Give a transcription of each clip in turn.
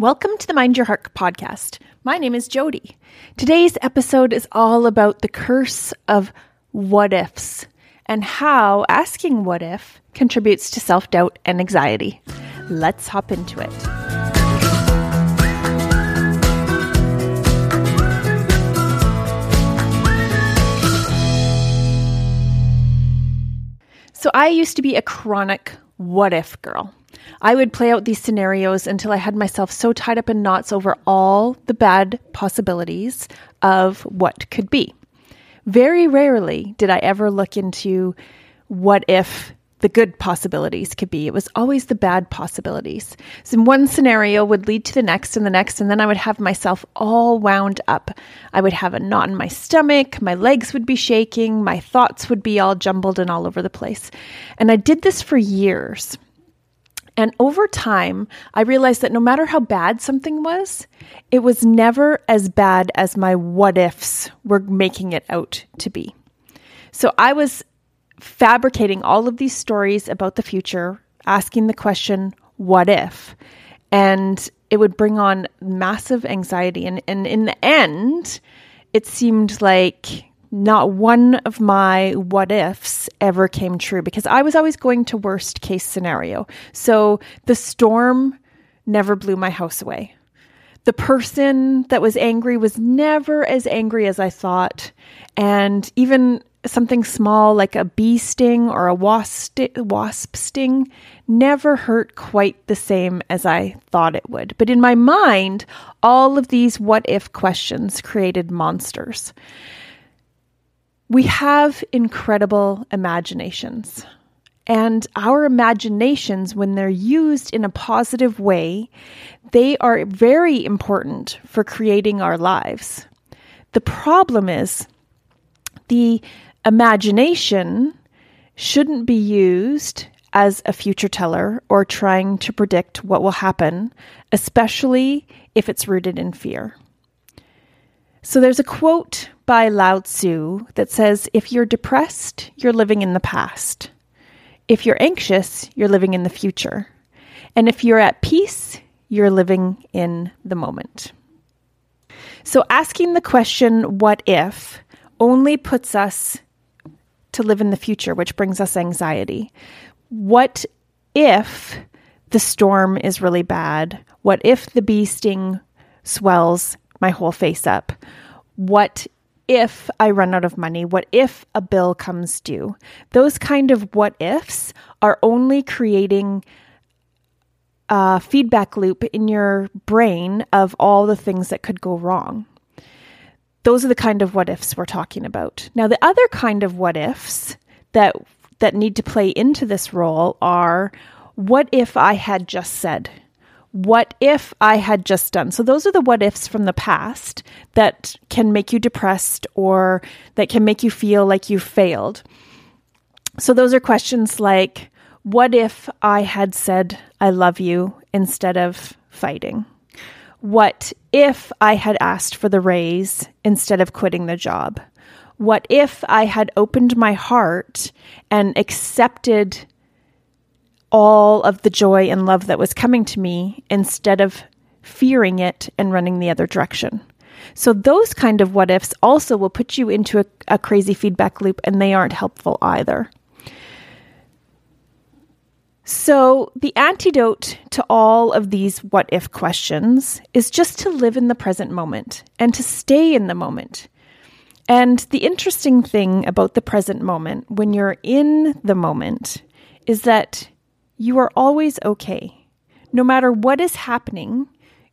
Welcome to the Mind Your Heart podcast. My name is Jody. Today's episode is all about the curse of what ifs and how asking what if contributes to self doubt and anxiety. Let's hop into it. So, I used to be a chronic what if girl. I would play out these scenarios until I had myself so tied up in knots over all the bad possibilities of what could be. Very rarely did I ever look into what if the good possibilities could be. It was always the bad possibilities. So one scenario would lead to the next and the next, and then I would have myself all wound up. I would have a knot in my stomach, my legs would be shaking, my thoughts would be all jumbled and all over the place. And I did this for years. And over time, I realized that no matter how bad something was, it was never as bad as my what ifs were making it out to be. So I was fabricating all of these stories about the future, asking the question, what if? And it would bring on massive anxiety. And, and in the end, it seemed like not one of my what ifs ever came true because I was always going to worst case scenario. So the storm never blew my house away. The person that was angry was never as angry as I thought. And even something small like a bee sting or a wasp, sting never hurt quite the same as I thought it would. But in my mind, all of these what if questions created monsters. We have incredible imaginations. And our imaginations, when they're used in a positive way, they are very important for creating our lives. The problem is the imagination shouldn't be used as a future teller or trying to predict what will happen, especially if it's rooted in fear. So there's a quote by Lao Tzu that says if you're depressed, you're living in the past. If you're anxious, you're living in the future. And if you're at peace, you're living in the moment. So asking the question, what if, only puts us to live in the future, which brings us anxiety. What if the storm is really bad? What if the bee sting swells my whole face up? What if I run out of money? What if a bill comes due? Those kind of what ifs are only creating a feedback loop in your brain of all the things that could go wrong. Those are the kind of what ifs we're talking about. Now, the other kind of what ifs that that need to play into this role are what if I had just said? What if I had just done? So, those are the what ifs from the past that can make you depressed or that can make you feel like you failed. So, those are questions like, what if I had said, I love you instead of fighting? What if I had asked for the raise instead of quitting the job? What if I had opened my heart and accepted all of the joy and love that was coming to me instead of fearing it and running the other direction. So, those kind of what ifs also will put you into a, a, crazy feedback loop, and they aren't helpful either. So, the antidote to all of these what if questions is just to live in the present moment and to stay in the moment. And the interesting thing about the present moment, when you're in the moment, is that you are always okay. No matter what is happening,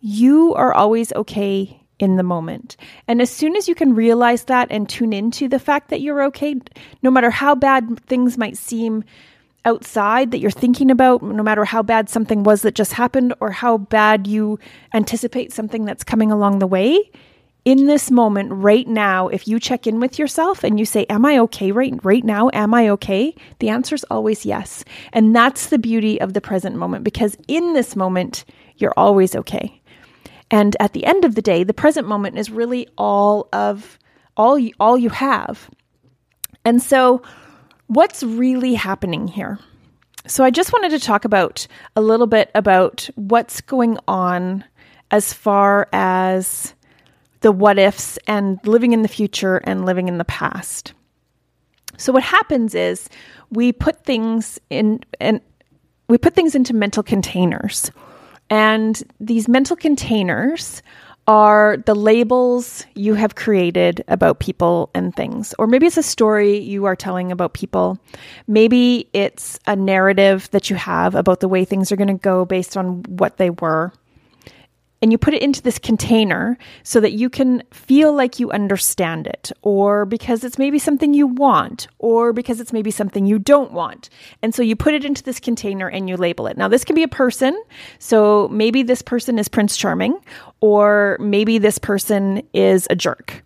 you are always okay in the moment. And as soon as you can realize that and tune into the fact that you're okay, no matter how bad things might seem outside that you're thinking about, no matter how bad something was that just happened or how bad you anticipate something that's coming along the way, in this moment right now if you check in with yourself and you say am i okay right right now? Am i okay? The answer is always yes. And that's the beauty of the present moment because in this moment you're always okay. And at the end of the day the present moment is really all of all you, all you have. And so what's really happening here? So I just wanted to talk about a little bit about what's going on as far as the what ifs and living in the future and living in the past. So what happens is we put things in and we put things into mental containers. And these mental containers are the labels you have created about people and things. Or maybe it's a story you are telling about people. Maybe it's a narrative that you have about the way things are going to go based on what they were and you put it into this container so that you can feel like you understand it, or because it's maybe something you want, or because it's maybe something you don't want. And so you put it into this container and you label it. Now, this can be a person. So maybe this person is Prince Charming, or maybe this person is a jerk.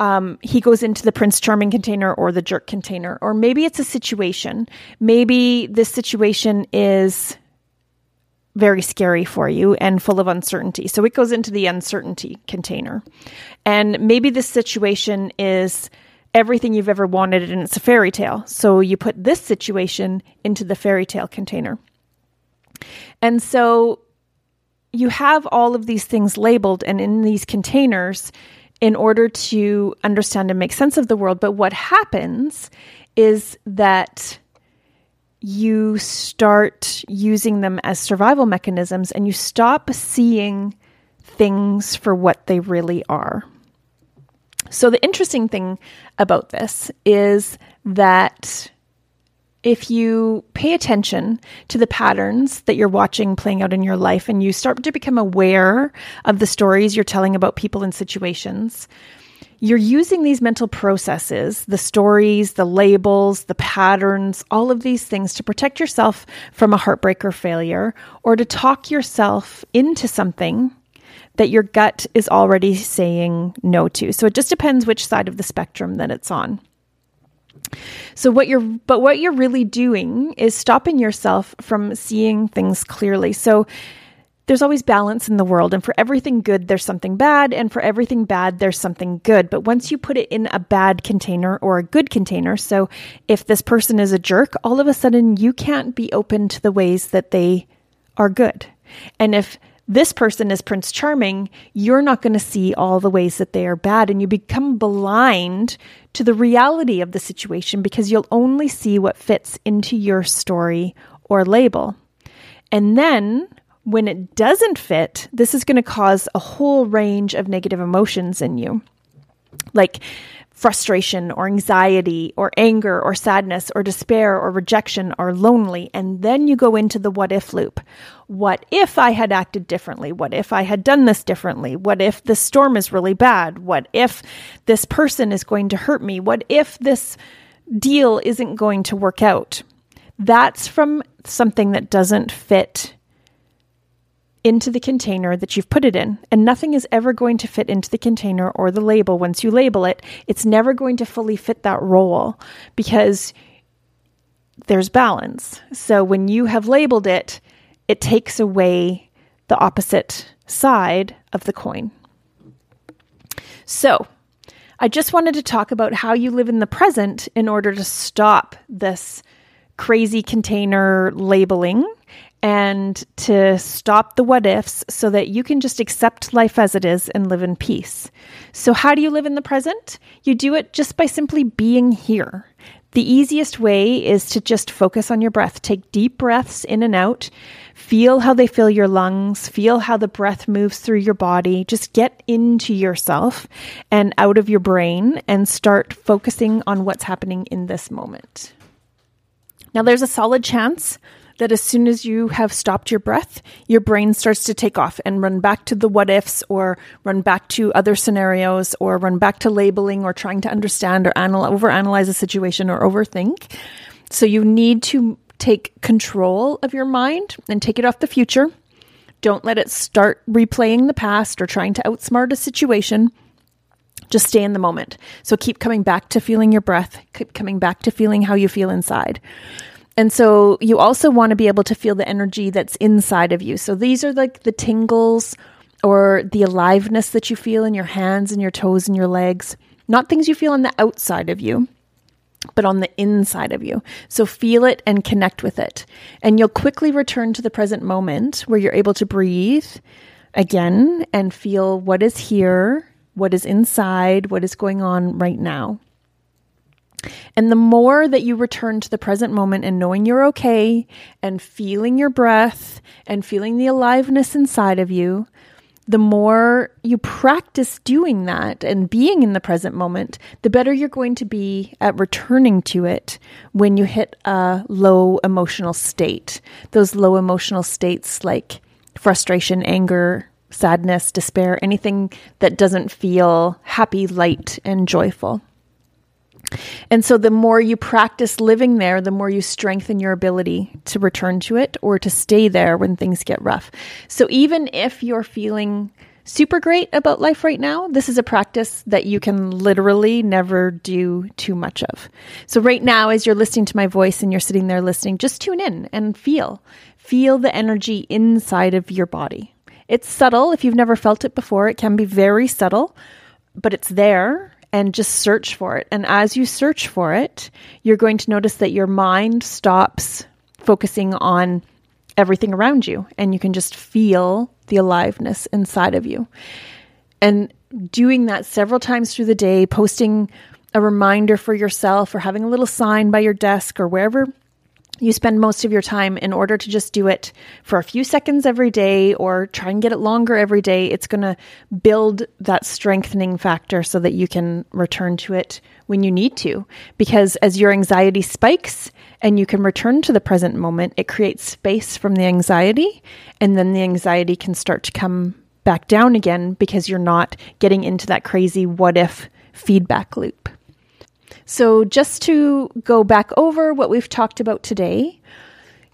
Um, he goes into the Prince Charming container or the jerk container, or maybe it's a situation. Maybe this situation is very scary for you and full of uncertainty. So it goes into the uncertainty container. And maybe this situation is everything you've ever wanted and it's a fairy tale. So you put this situation into the fairy tale container. And so you have all of these things labeled and in these containers in order to understand and make sense of the world. But what happens is that you start using them as survival mechanisms and you stop seeing things for what they really are. So, the interesting thing about this is that if you pay attention to the patterns that you're watching playing out in your life and you start to become aware of the stories you're telling about people and situations, you're using these mental processes, the stories, the labels, the patterns, all of these things to protect yourself from a heartbreak or failure, or to talk yourself into something that your gut is already saying no to. So it just depends which side of the spectrum that it's on. So what you're but what you're really doing is stopping yourself from seeing things clearly. So there's always balance in the world, and for everything good, there's something bad, and for everything bad, there's something good. But once you put it in a bad container or a good container, so if this person is a jerk, all of a sudden you can't be open to the ways that they are good. And if this person is Prince Charming, you're not going to see all the ways that they are bad, and you become blind to the reality of the situation because you'll only see what fits into your story or label. And then when it doesn't fit, this is going to cause a whole range of negative emotions in you, like frustration or anxiety or anger or sadness or despair or rejection or lonely. And then you go into the what if loop. What if I had acted differently? What if I had done this differently? What if the storm is really bad? What if this person is going to hurt me? What if this deal isn't going to work out? That's from something that doesn't fit into the container that you've put it in. And nothing is ever going to fit into the container or the label. Once you label it, it's never going to fully fit that role because there's balance. So when you have labeled it, it takes away the opposite side of the coin. So, I just wanted to talk about how you live in the present in order to stop this crazy container labeling and to stop the what ifs so that you can just accept life as it is and live in peace. So, how do you live in the present? You do it just by simply being here. The easiest way is to just focus on your breath. Take deep breaths in and out. Feel how they fill your lungs. Feel how the breath moves through your body. Just get into yourself and out of your brain and start focusing on what's happening in this moment. Now, there's a solid chance that as soon as you have stopped your breath, your brain starts to take off and run back to the what ifs or run back to other scenarios or run back to labeling or trying to understand or anal- overanalyze a situation or overthink. So you need to take control of your mind and take it off the future. Don't let it start replaying the past or trying to outsmart a situation. Just stay in the moment. So keep coming back to feeling your breath, keep coming back to feeling how you feel inside. And so you also want to be able to feel the energy that's inside of you. So these are like the tingles or the aliveness that you feel in your hands and your toes and your legs, not things you feel on the outside of you. but on the inside of you. So feel it and connect with it. And you'll quickly return to the present moment where you're able to breathe again and feel what is here, what is inside, what is going on right now. And the more that you return to the present moment and knowing you're okay and feeling your breath and feeling the aliveness inside of you, the more you practice doing that and being in the present moment, the better you're going to be at returning to it when you hit a low emotional state. Those low emotional states like frustration, anger, sadness, despair, anything that doesn't feel happy, light, and joyful. And so the more you practice living there, the more you strengthen your ability to return to it or to stay there when things get rough. So even if you're feeling super great about life right now, this is a practice that you can literally never do too much of. So right now, as you're listening to my voice and you're sitting there listening, just tune in and feel. Feel the energy inside of your body. It's subtle. If you've never felt it before, it can be very subtle, but it's there and just search for it. And as you search for it, you're going to notice that your mind stops focusing on everything around you and you can just feel the aliveness inside of you. And doing that several times through the day, posting a reminder for yourself or having a little sign by your desk or wherever you spend most of your time in order to just do it for a few seconds every day or try and get it longer every day, it's going to build that strengthening factor so that you can return to it when you need to. Because as your anxiety spikes and you can return to the present moment, it creates space from the anxiety, and then the anxiety can start to come back down again because you're not getting into that crazy what if feedback loop. So, just to go back over what we've talked about today,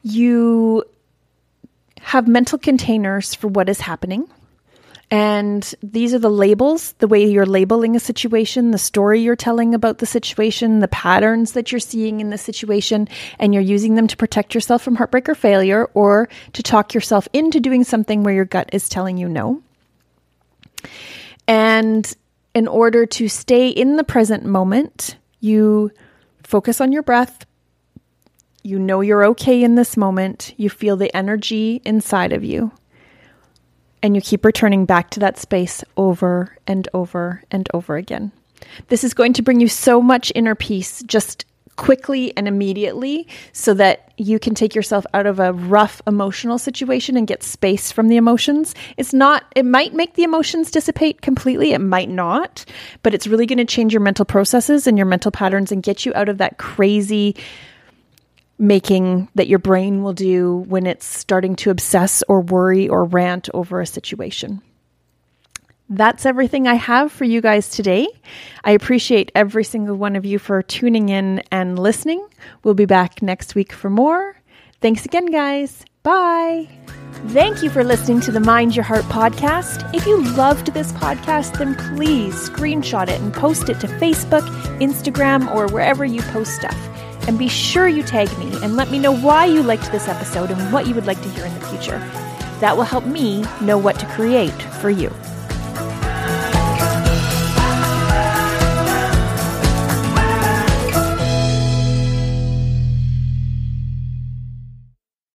you have mental containers for what is happening. And these are the labels, the way you're labeling a situation, the story you're telling about the situation, the patterns that you're seeing in the situation, and you're using them to protect yourself from heartbreak or failure or to talk yourself into doing something where your gut is telling you no. And in order to stay in the present moment, you focus on your breath. You know you're okay in this moment. You feel the energy inside of you. And you keep returning back to that space over and over and over again. This is going to bring you so much inner peace just quickly and immediately so that you can take yourself out of a rough emotional situation and get space from the emotions. It's not, it might make the emotions dissipate completely, it might not, but it's really going to change your mental processes and your mental patterns and get you out of that crazy making that your brain will do when it's starting to obsess or worry or rant over a situation that's everything I have for you guys today. I appreciate every single one of you for tuning in and listening. We'll be back next week for more. Thanks again, guys. Bye. Thank you for listening to the Mind Your Heart podcast. If you loved this podcast, then please screenshot it and post it to Facebook, Instagram, or wherever you post stuff. And be sure you tag me and let me know why you liked this episode and what you would like to hear in the future. That will help me know what to create for you.